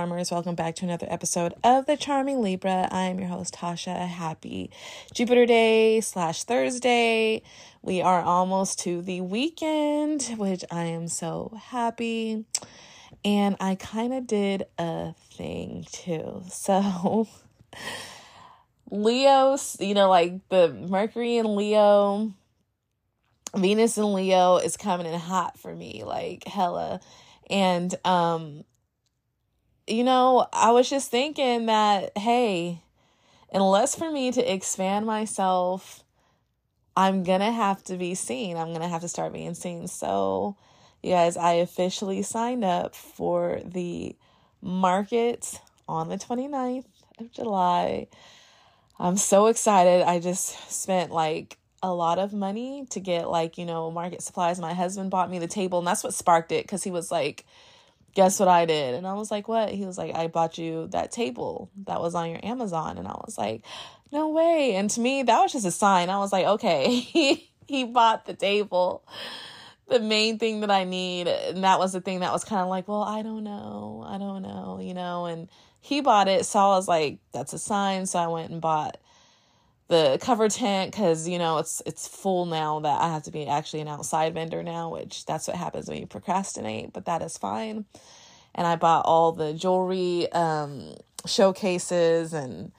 Charmers. Welcome back to another episode of The Charming Libra. I am your host, Tasha. Happy Jupiter Day slash Thursday. We are almost to the weekend, which I am so happy. And I kind of did a thing too. So, Leo, you know, like the Mercury and Leo, Venus and Leo is coming in hot for me, like hella and um you know, I was just thinking that hey, unless for me to expand myself, I'm to have to be seen. I'm to have to start being seen. So, you guys, I officially signed up for the market on the 29th of July. I'm so excited. I just spent like a lot of money to get like, you know, market supplies. My husband bought me the table and that's what sparked it cuz he was like guess what I did? And I was like, what? He was like, I bought you that table that was on your Amazon. And I was like, no way. And to me, that was just a sign. I was like, okay, he, he bought the table, the main thing that I need. And that was the thing that was kind of like, well, I don't know. I don't know, you know, and he bought it. So I was like, that's a sign. So I went and bought the cover tent because you know it's it's full now that I have to be actually an outside vendor now, which that's what happens when you procrastinate, but that is fine. And I bought all the jewelry um, showcases and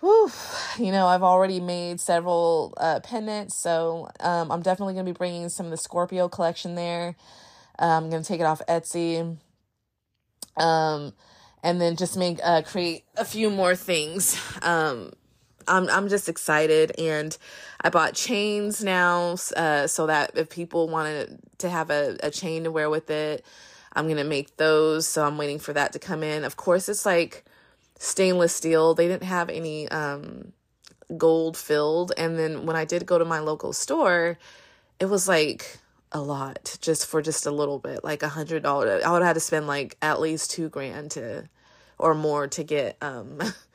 whew, you know I've already made several uh, pendants, so um, I'm definitely gonna be bringing some of the Scorpio collection there. Uh, I'm gonna take it off Etsy. Um, and then just make uh create a few more things um I'm I'm just excited, and I bought chains now, uh, so that if people wanted to have a, a chain to wear with it, I'm gonna make those. So I'm waiting for that to come in. Of course, it's like stainless steel. They didn't have any um, gold filled, and then when I did go to my local store, it was like a lot just for just a little bit, like a hundred dollars. I would have to spend like at least two grand to or more to get um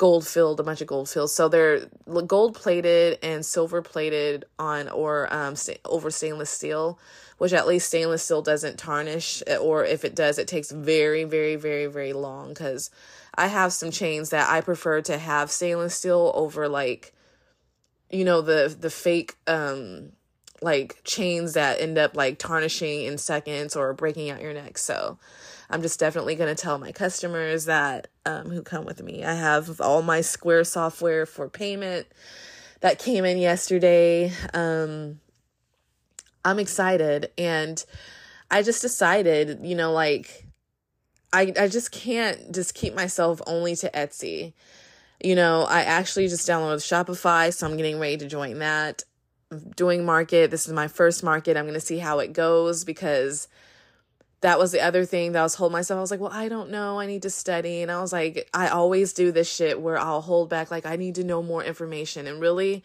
gold filled, a bunch of gold filled. So they're gold plated and silver plated on or um over stainless steel, which at least stainless steel doesn't tarnish, eh, or if it does, it takes very, very, very, very long. Because I have some chains that I prefer to have stainless steel over like, you know, the the fake um like chains that end up like tarnishing in seconds or breaking out your neck. So I'm just definitely going to tell my customers that um, who come with me. I have all my Square software for payment that came in yesterday. Um, I'm excited and I just decided, you know, like I I just can't just keep myself only to Etsy. You know, I actually just downloaded Shopify, so I'm getting ready to join that. doing market. This is my first market. I'm going to see how it goes because that was the other thing that I was holding myself. I was like, well, I don't know. I need to study. And I was like, I always do this shit where I'll hold back, like, I need to know more information. And really,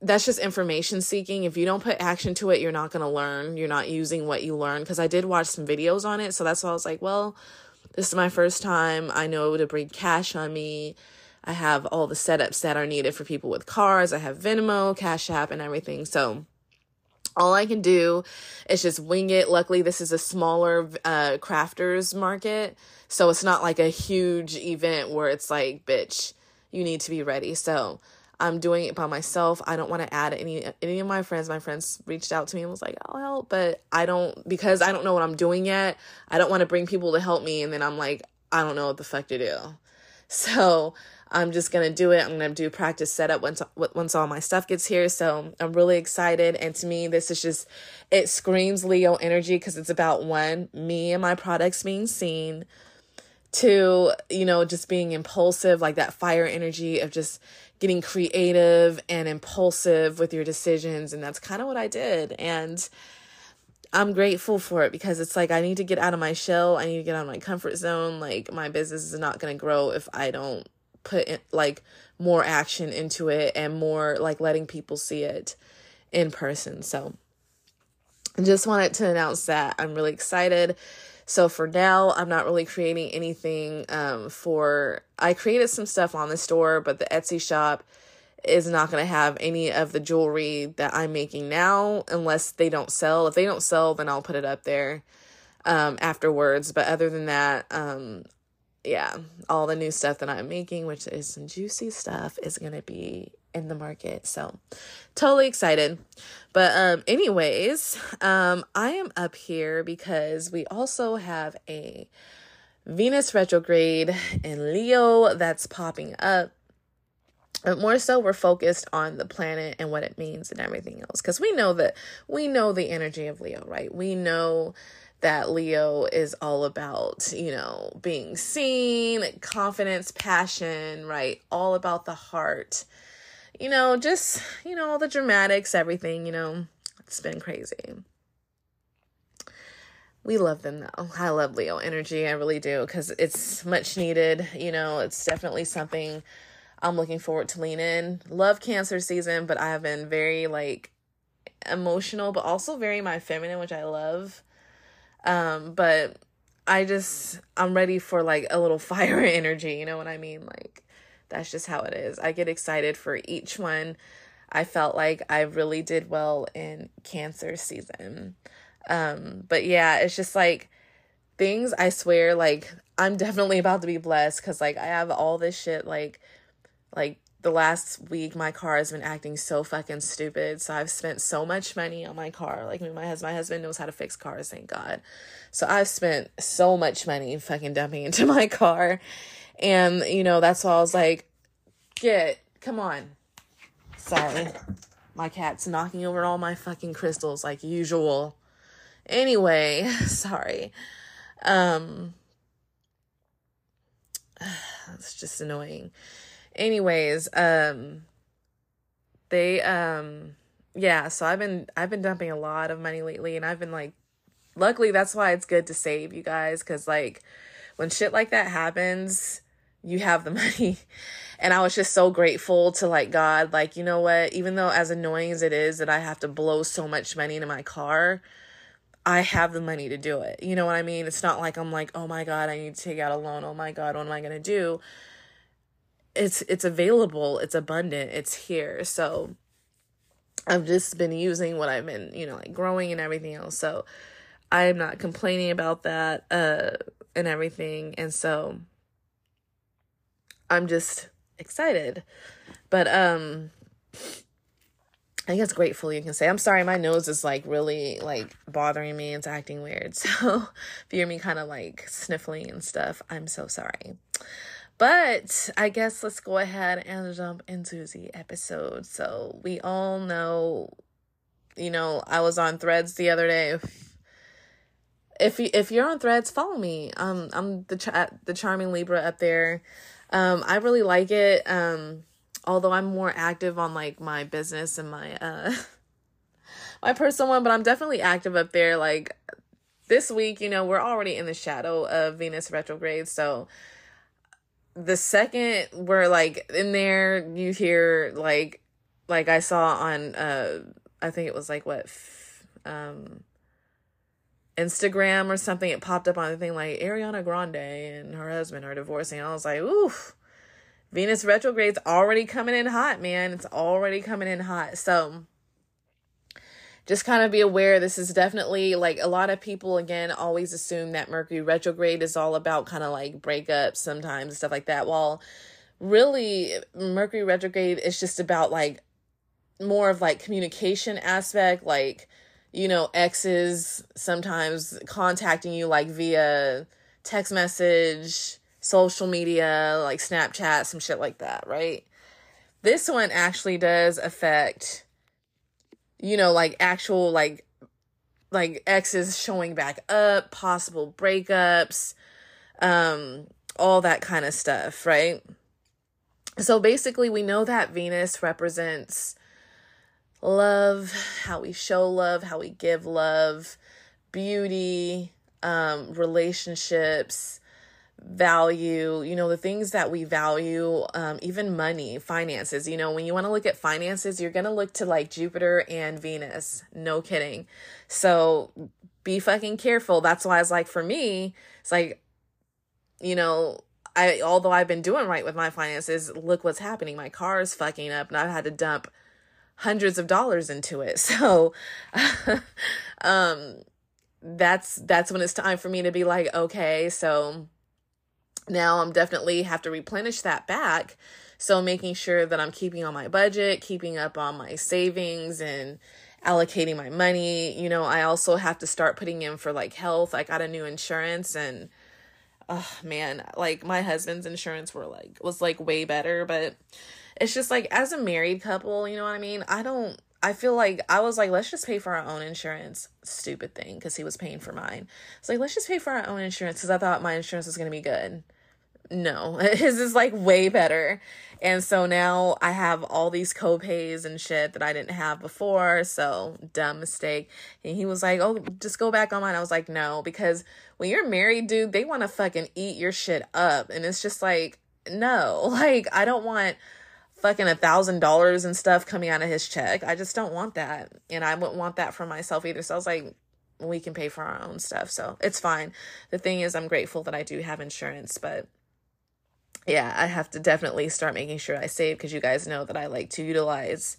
that's just information seeking. If you don't put action to it, you're not going to learn. You're not using what you learn. Because I did watch some videos on it. So that's why I was like, well, this is my first time. I know to bring cash on me. I have all the setups that are needed for people with cars. I have Venmo, Cash App, and everything. So all I can do is just wing it. Luckily, this is a smaller uh, crafters market, so it's not like a huge event where it's like, bitch, you need to be ready. So I'm doing it by myself. I don't want to add any any of my friends. My friends reached out to me and was like, "I'll help," but I don't because I don't know what I'm doing yet. I don't want to bring people to help me, and then I'm like, I don't know what the fuck to do. So I'm just gonna do it. I'm gonna do practice setup once once all my stuff gets here. So I'm really excited. And to me, this is just it screams Leo energy because it's about one me and my products being seen. Two, you know, just being impulsive, like that fire energy of just getting creative and impulsive with your decisions. And that's kind of what I did. And I'm grateful for it because it's like I need to get out of my shell. I need to get out of my comfort zone. Like my business is not going to grow if I don't put in, like more action into it and more like letting people see it in person. So I just wanted to announce that I'm really excited. So for now, I'm not really creating anything um for I created some stuff on the store, but the Etsy shop is not going to have any of the jewelry that I'm making now unless they don't sell. If they don't sell, then I'll put it up there um, afterwards. But other than that, um, yeah, all the new stuff that I'm making, which is some juicy stuff, is to be in the market. So totally excited. But um anyways, um I am up here because we also have a Venus retrograde in Leo that's popping up but more so we're focused on the planet and what it means and everything else because we know that we know the energy of leo right we know that leo is all about you know being seen confidence passion right all about the heart you know just you know all the dramatics everything you know it's been crazy we love them though. I love Leo energy. I really do because it's much needed. You know, it's definitely something I'm looking forward to lean in. Love cancer season, but I have been very like emotional, but also very my feminine, which I love. Um, but I just I'm ready for like a little fire energy, you know what I mean? Like that's just how it is. I get excited for each one. I felt like I really did well in cancer season. Um, but yeah, it's just like things I swear like I'm definitely about to be blessed cuz like I have all this shit like like the last week my car has been acting so fucking stupid. So i've spent so much money on my car. Like my husband my husband knows how to fix cars thank god. So i've spent so much money fucking dumping into my car. And you know that's why i was like get come on. Sorry. My cat's knocking over all my fucking crystals like usual. Anyway sorry. Um it's just annoying anyways um they um yeah so i've been i've been dumping a lot of money lately and i've been like luckily that's why it's good to save you guys because like when shit like that happens you have the money and i was just so grateful to like god like you know what even though as annoying as it is that i have to blow so much money into my car I have the money to do it. You know what I mean? It's not like I'm like, oh my God, I need to take out a loan. Oh my God, what am I going to do? It's it's available it's abundant it's here so i've just been using what i've been you know like growing and everything else so i'm not complaining about that uh and everything and so i'm just excited but um I guess grateful you can say. I'm sorry, my nose is like really like bothering me. It's acting weird. So if you hear me kind of like sniffling and stuff, I'm so sorry. But I guess let's go ahead and jump into the episode. So we all know, you know, I was on Threads the other day. If you, if you're on Threads, follow me. Um, I'm the ch- the charming Libra up there. Um, I really like it. Um, although I'm more active on like my business and my uh my personal one, but I'm definitely active up there. Like this week, you know, we're already in the shadow of Venus retrograde, so the second we're like in there you hear like like i saw on uh i think it was like what um instagram or something it popped up on the thing like ariana grande and her husband are divorcing. I was like ooh venus retrograde's already coming in hot man. It's already coming in hot. So just kind of be aware this is definitely like a lot of people again always assume that mercury retrograde is all about kind of like breakups sometimes and stuff like that. While really mercury retrograde is just about like more of like communication aspect like you know exes sometimes contacting you like via text message social media like snapchat some shit like that right? This one actually does affect you know, like actual like like exes showing back up, possible breakups, um, all that kind of stuff, right? So basically, we know that Venus represents love, how we show love, how we give love, beauty, um, relationships, value, you know, the things that we value, um, even money, finances. You know, when you want to look at finances, you're going to look to like Jupiter and Venus. No kidding. So be fucking careful. That's why it's like for me, it's like, you know, I although I've been doing right with my finances, look what's happening. My car is fucking up and I've had to dump hundreds of dollars into it. So um that's that's when it's time for me to be like, okay, so now I'm definitely have to replenish that back. So making sure that I'm keeping on my budget, keeping up on my savings and allocating my money. You know, I also have to start putting in for like health. I got a new insurance and oh man, like my husband's insurance were like was like way better, but it's just like as a married couple, you know what I mean? I don't I feel like I was like, let's just pay for our own insurance. Stupid thing, because he was paying for mine. It's like, let's just pay for our own insurance because I thought my insurance was going to be good no, his is like way better. And so now I have all these copays and shit that I didn't have before. So dumb mistake. And he was like, Oh, just go back on mine. I was like, No, because when you're married, dude, they want to fucking eat your shit up. And it's just like, no, like I don't want fucking a thousand dollars and stuff coming out of his check. I just don't want that. And I wouldn't want that for myself either. So I was like, we can pay for our own stuff. So it's fine. The thing is, I'm grateful that I do have insurance, but yeah, I have to definitely start making sure I save because you guys know that I like to utilize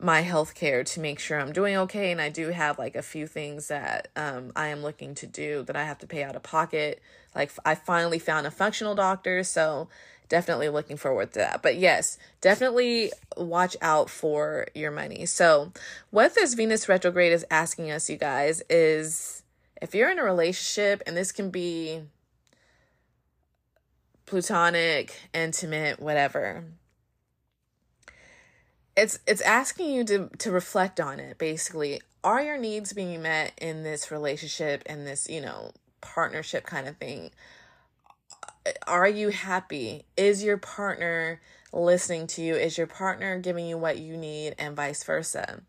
my health care to make sure I'm doing okay. And I do have like a few things that um, I am looking to do that I have to pay out of pocket. Like I finally found a functional doctor, so definitely looking forward to that. But yes, definitely watch out for your money. So, what this Venus retrograde is asking us, you guys, is if you're in a relationship, and this can be plutonic, intimate, whatever. It's it's asking you to to reflect on it basically. Are your needs being met in this relationship and this, you know, partnership kind of thing? Are you happy? Is your partner listening to you? Is your partner giving you what you need and vice versa?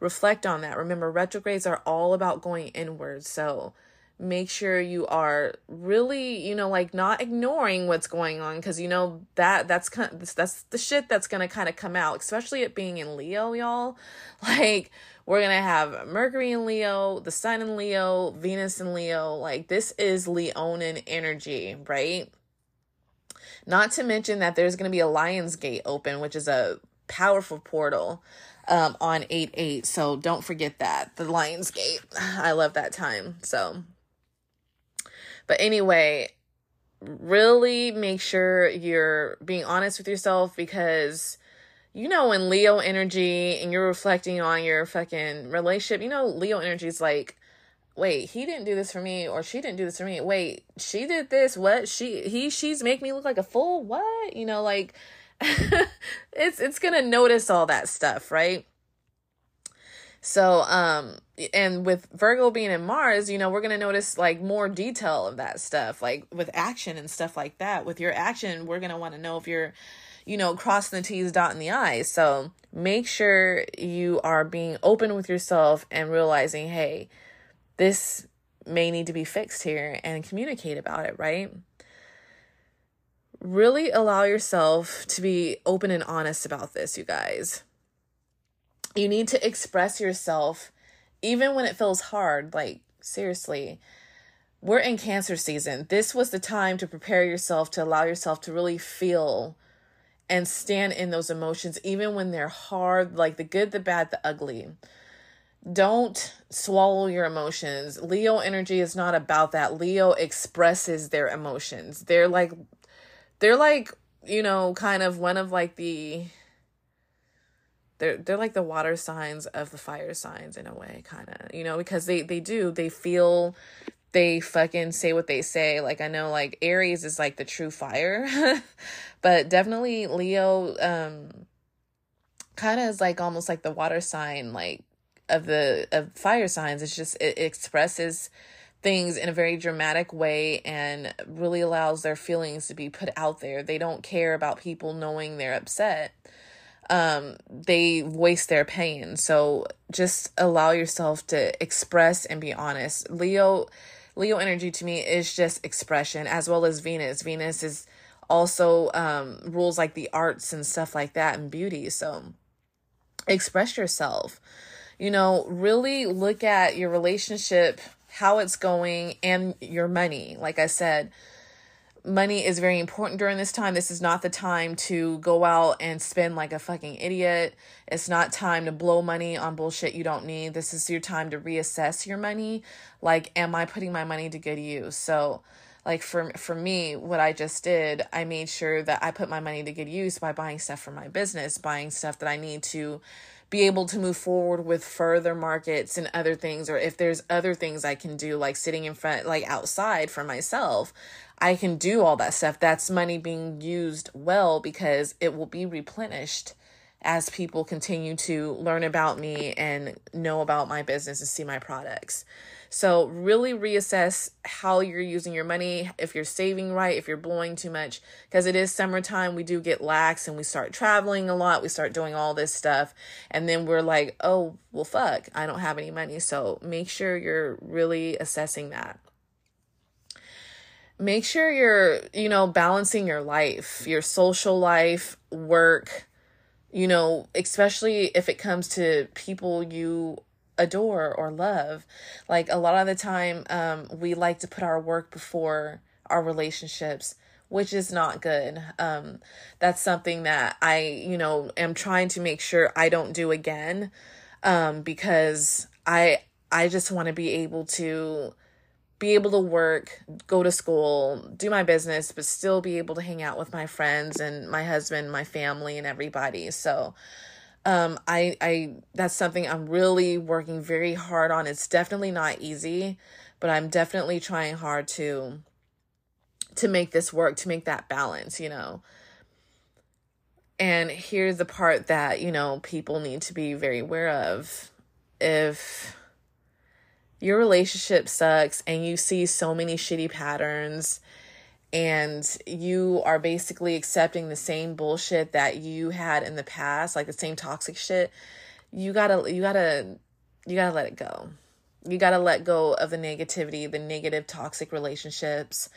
Reflect on that. Remember, retrogrades are all about going inward. So, make sure you are really you know like not ignoring what's going on because you know that that's kind of, that's the shit that's gonna kind of come out especially it being in leo y'all. Like we're gonna have mercury in leo the sun in leo venus in leo. Like this is leonin energy right? Not to mention that there's gonna be a lion's gate open which is a powerful portal um, on 8 8 so don't forget that. The lion's gate. I love that time. So but anyway, really make sure you're being honest with yourself because you know when Leo energy and you're reflecting on your fucking relationship, you know Leo energy is like wait, he didn't do this for me or she didn't do this for me. Wait, she did this. What? She he she's make me look like a fool. What? You know like it's it's going to notice all that stuff, right? So, um, and with Virgo being in Mars, you know, we're going to notice like more detail of that stuff, like with action and stuff like that. With your action, we're going to want to know if you're, you know, crossing the T's, dotting the I's. So make sure you are being open with yourself and realizing, hey, this may need to be fixed here and communicate about it, right? Really allow yourself to be open and honest about this, you guys you need to express yourself even when it feels hard. Like, seriously, we're in cancer season. This was the time to prepare yourself to allow yourself to really feel and stand in those emotions, even when they're hard, like the good, the bad, the ugly. don't swallow your emotions. Leo energy is not about that. Leo expresses their emotions. They're like they're like, you know, kind of one of like the they're they're like the water signs of the fire signs in a way kind of you know because they they do they feel they fucking say what they say. Like i know like aries is like the true fire but definitely leo um kind of is like almost like the water sign like of the of fire signs. It's just it expresses things in a very dramatic way and really allows their feelings to be put out there. They don't care about people knowing they're upset um, they voice their pain. So just allow yourself to express and be honest. Leo, Leo energy to me is just expression as well as Venus. Venus is also um, rules like the arts and stuff like that and beauty. So express yourself. You know, really look at your relationship, how it's going, and your money. Like I said, money is very important during this time. This is not the time to go out and spend like a fucking idiot. It's not time to blow money on bullshit you don't need. This is your time to reassess your money. Like, am I putting my money to good use? So, like for for me, what I just did, I made sure that I put my money to good use by buying stuff for my business, buying stuff that I need to be able to move forward with further markets and other things or if there's other things I can do like sitting in front like outside for myself I can do all that stuff. That's money being used well because it will be replenished as people continue to learn about me and know about my business and see my products. So, really reassess how you're using your money, if you're saving right, if you're blowing too much, because it is summertime. We do get lax and we start traveling a lot. We start doing all this stuff. And then we're like, oh, well, fuck, I don't have any money. So, make sure you're really assessing that make sure you're, you know, balancing your life, your social life, work, you know, especially if it comes to people you adore or love. Like a lot of the time, um, we like to put our work before our relationships, which is not good. Um, that's something that I, you know, am trying to make sure I don't do again. Um, because I, I just want to be able to be able to work, go to school, do my business, but still be able to hang out with my friends and my husband, my family and everybody. So um I I that's something I'm really working very hard on. It's definitely not easy, but I'm definitely trying hard to to make this work, to make that balance, you know. And here's the part that, you know, people need to be very aware of. If your relationship sucks and you see so many shitty patterns and you are basically accepting the same bullshit that you had in the past like the same toxic shit you gotta you gotta you gotta let it go. You gotta let go of the negativity the negative toxic relationships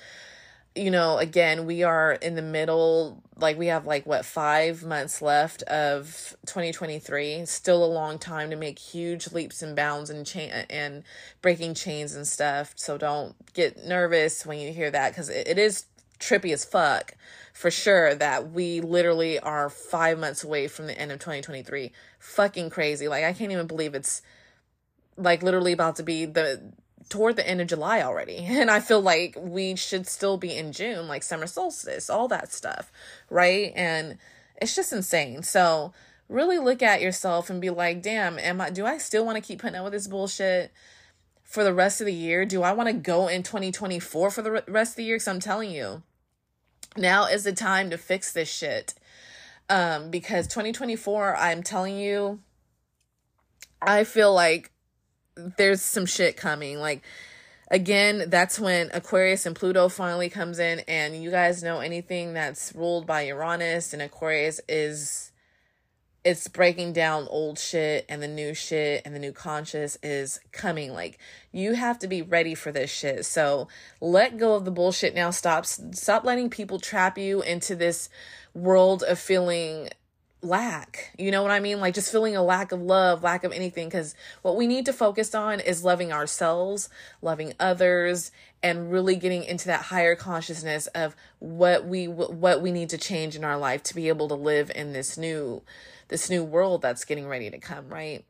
you know, again, we are in the middle, like we have like what, five months left of 2023. Still a long time to make huge leaps and bounds and chain and breaking chains and stuff. So don't get nervous when you hear that because it, it is trippy as fuck for sure that we literally are five months away from the end of 2023. Fucking crazy. Like I can't even believe it's like literally about to be the toward the end of July already. And I feel like we should still be in June, like summer solstice, all that stuff, right? And it's just insane. So really look at yourself and be like, damn, am I do I still want to keep putting up with this bullshit for the rest of the year? Do I want to go in 2024 for the rest of the year? Because I'm telling you, now is the time to fix this shit. Um, because 2024, I'm telling you, I feel like there's some shit coming. Like again, that's when Aquarius and Pluto finally comes in and you guys know anything that's ruled by Uranus and Aquarius is it's breaking down old shit and the new shit and the new conscious is coming. Like you have to be ready for this shit. So let go of the bullshit now. Stop stop letting people trap you into this world of feeling lack. You know what I mean? Like just feeling a lack of love, lack of anything. Because what we need to focus on is loving ourselves, loving others, and really getting into that higher consciousness of what we what we need to change in our life to be able to live in this new this new world that's getting ready to come. Right.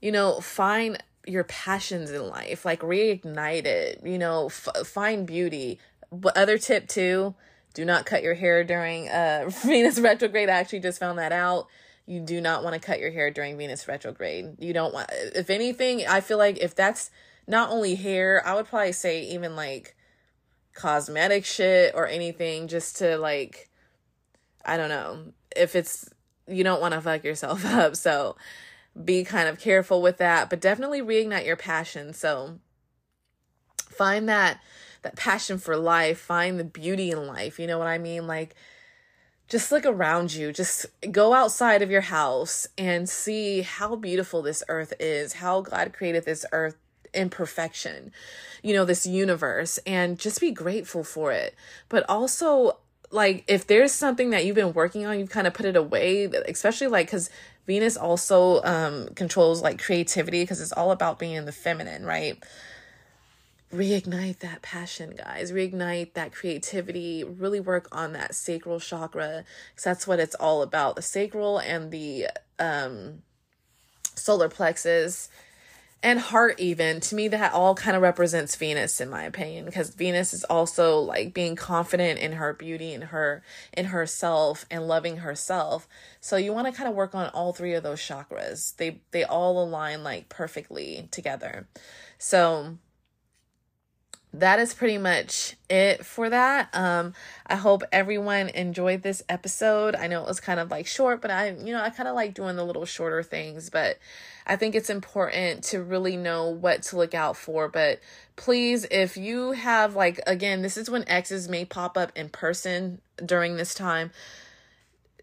you know, find your passions in life, like reignite it, you know, f- find beauty. But other tip too, do not cut your hair during uh Venus retrograde. I actually just found that out. You do not want to cut your hair during Venus retrograde. You don't want if anything, I feel like if that's not only hair, I would probably say even like cosmetic shit or anything just to like I don't know. If it's you don't want to fuck yourself up. So be kind of careful with that, but definitely reignite your passion. So find that that passion for life, find the beauty in life. You know what I mean? Like just look around you. Just go outside of your house and see how beautiful this earth is, how God created this earth in perfection, you know, this universe, and just be grateful for it. But also, like, if there's something that you've been working on, you've kind of put it away, especially like, because Venus also um, controls like creativity because it's all about being in the feminine, right? Reignite that passion, guys. Reignite that creativity. Really work on that sacral chakra because that's what it's all about. The sacral and the um, solar plexus and heart even to me that all kind of represents venus in my opinion because venus is also like being confident in her beauty and her in herself and loving herself so you want to kind of work on all three of those chakras they they all align like perfectly together so that is pretty much it for that. Um, I hope everyone enjoyed this episode. I know it was kind of like short, but I, you know, I kind of like doing the little shorter things, but I think it's important to really know what to look out for. But please, if you have like, again, this is when exes may pop up in person during this time.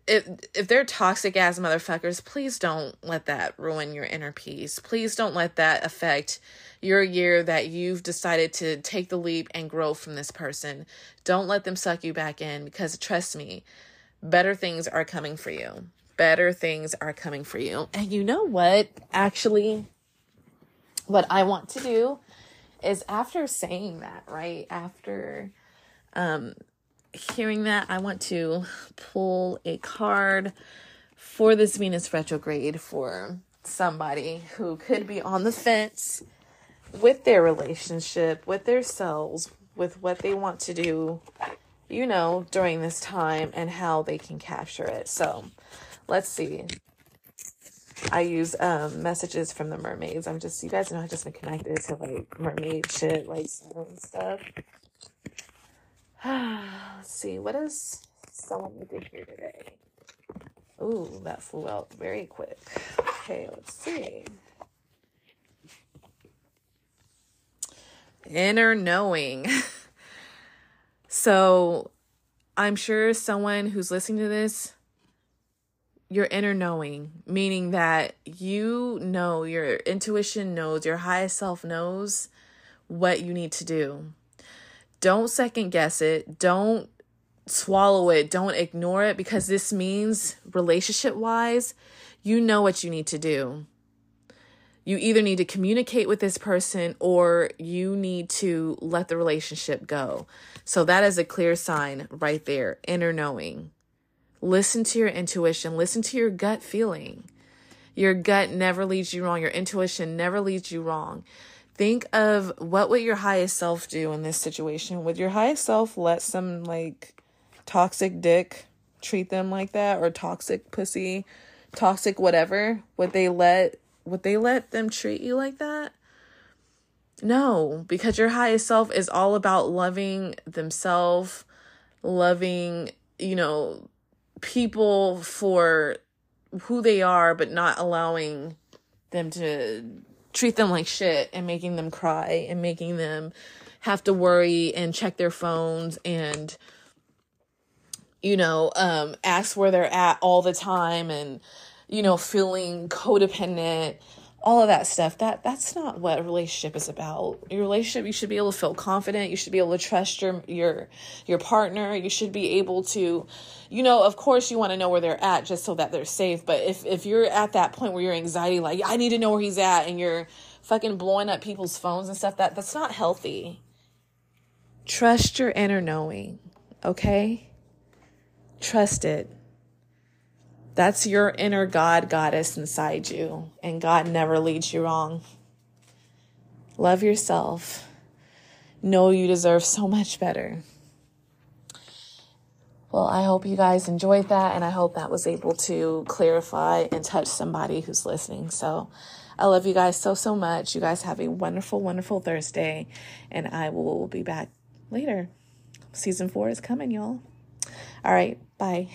If, if they're toxic ass motherfuckers, please don't let that ruin your inner peace. Please don't let that affect your year that you've decided to take the leap and grow from this person. Don't let them suck you back in because trust me, better things are coming for you. Better things are coming for you. And you know what? Actually, what I want to do is after saying that, right? After um hearing that, I want to pull a card for this Venus retrograde for somebody who could be on the fence with their relationship, with their selves, with what they want to do, you know, during this time and how they can capture it. So let's see. I use um messages from the mermaids. I'm just you guys know I've just been connected to like mermaid shit, like stuff. let's see, what does someone to hear today? Ooh, that flew out very quick. Okay, let's see. inner knowing. so I'm sure someone who's listening to this, your inner knowing, meaning that you know, your intuition knows, your highest self knows what you need to do. Don't second guess it. Don't swallow it. Don't ignore it because this means, relationship wise, you know what you need to do you either need to communicate with this person or you need to let the relationship go. So that is a clear sign right there, inner knowing. Listen to your intuition, listen to your gut feeling. Your gut never leads you wrong, your intuition never leads you wrong. Think of what would your highest self do in this situation? Would your highest self let some like toxic dick treat them like that or toxic pussy, toxic whatever? Would they let would they let them treat you like that? No, because your highest self is all about loving themselves, loving, you know, people for who they are, but not allowing them to treat them like shit and making them cry and making them have to worry and check their phones and you know um ask where they're at all the time and you know, feeling codependent, all of that stuff. That that's not what a relationship is about. Your relationship, you should be able to feel confident. You should be able to trust your your your partner. You should be able to, you know, of course you want to know where they're at just so that they're safe. But if if you're at that point where your anxiety, like I need to know where he's at, and you're fucking blowing up people's phones and stuff, that that's not healthy. Trust your inner knowing, okay? Trust it That's your inner God, goddess inside you, and God never leads you wrong. Love yourself. Know you deserve so much better. Well, I hope you guys enjoyed that, and I hope that was able to clarify and touch somebody who's listening. So, I love you guys so, so much. You guys have a wonderful, wonderful Thursday, and I will be back later. Season four is coming, y'all. All right, bye.